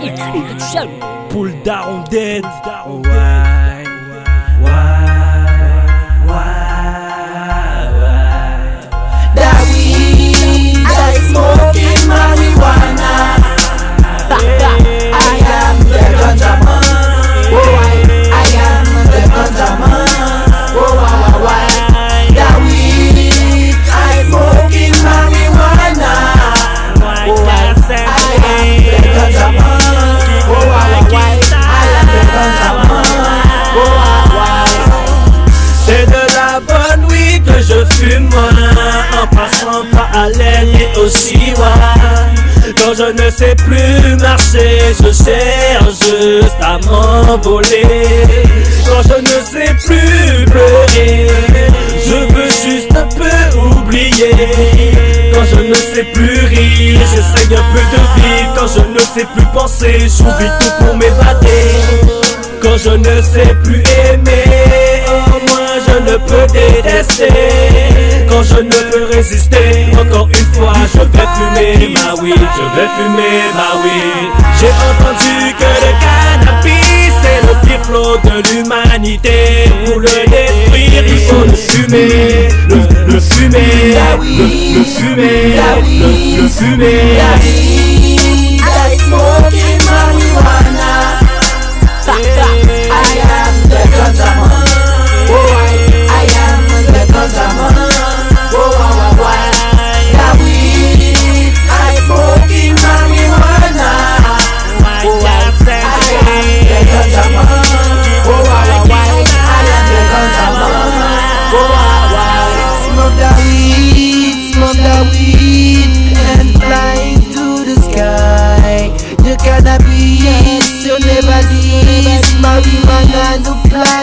X Production. Pull down dead. C'est de la bonne weed que je fume En passant par haleine et chihuahua Quand je ne sais plus marcher Je cherche juste à m'envoler. Quand je ne sais plus pleurer Je veux juste un peu oublier. Quand je ne sais plus rire J'essaye un peu de vivre. Quand je ne sais plus penser J'oublie tout pour m'évader je ne sais plus aimer, oh moi je ne peux détester. Quand je ne peux résister, encore une fois je vais fumer ma weed. Je vais fumer ma weed. J'ai entendu que le cannabis c'est le pire flot de l'humanité. Pour le détruire il faut le fumer. Le, le fumer, le, le fumer, le, le fumer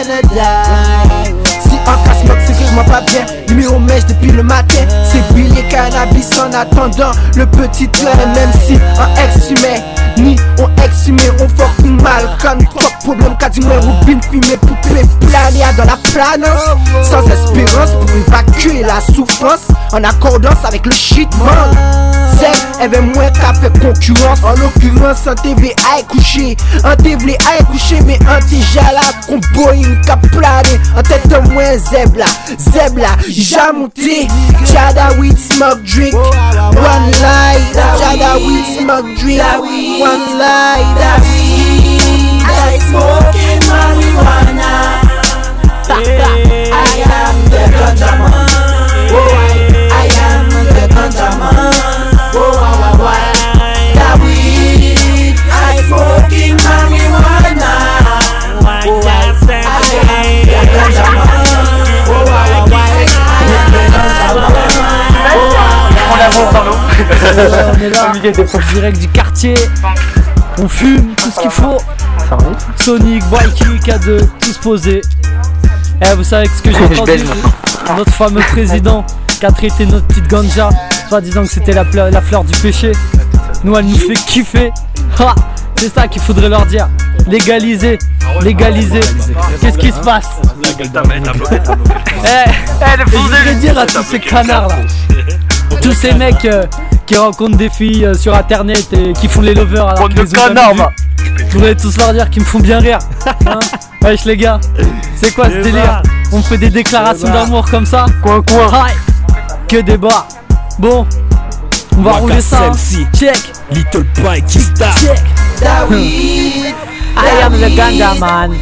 Si un cas smoke c'est que je pas bien. Numéro mèche depuis le matin. C'est Billy Cannabis en attendant le petit train Même si un ex-humain Ni on ex-humain on fucking mal Comme fuck. Problème qu'a dit moi fumé poupée. Planer dans la planète Sans espérance pour évacuer la souffrance. En accordance avec le shit man C'est elle veut moins qu'à faire concurrence. En l'occurrence un TV à couché Un TV à couché mais un déjà là qu'on Boeing qu'a plané. En tête de moins zeb là Zeb là j'ai monté Jada weed smoke drink. One light Jada weed smoke drink. One light That weed, that smoking on est là, direct du quartier. On fume, tout ce qu'il faut. Sonic, Boyki, K2, tous posés. Eh, vous savez ce que j'ai entendu. Notre fameux président qui a traité notre petite ganja, soit disant que c'était la, fleur du péché. Nous, elle nous fait kiffer. Ha C'est ça qu'il faudrait leur dire. Légaliser, légaliser. Qu'est-ce qui se passe? Eh, Eh, le et je de dire à tous ces canards là, tous ces mecs euh, qui rencontrent des filles euh, sur internet et qui font les lovers alors qu'ils de les ont jamais canards, vues. va. Je voudrais tous leur dire qu'ils me font bien rire. Hein Wesh les gars, c'est quoi ce délire On fait des déclarations d'amour comme ça Quoi, quoi Aïe Que débat Bon, on va rouler ça. hein. Check, Little Pike, Star. check. I am the ganja man.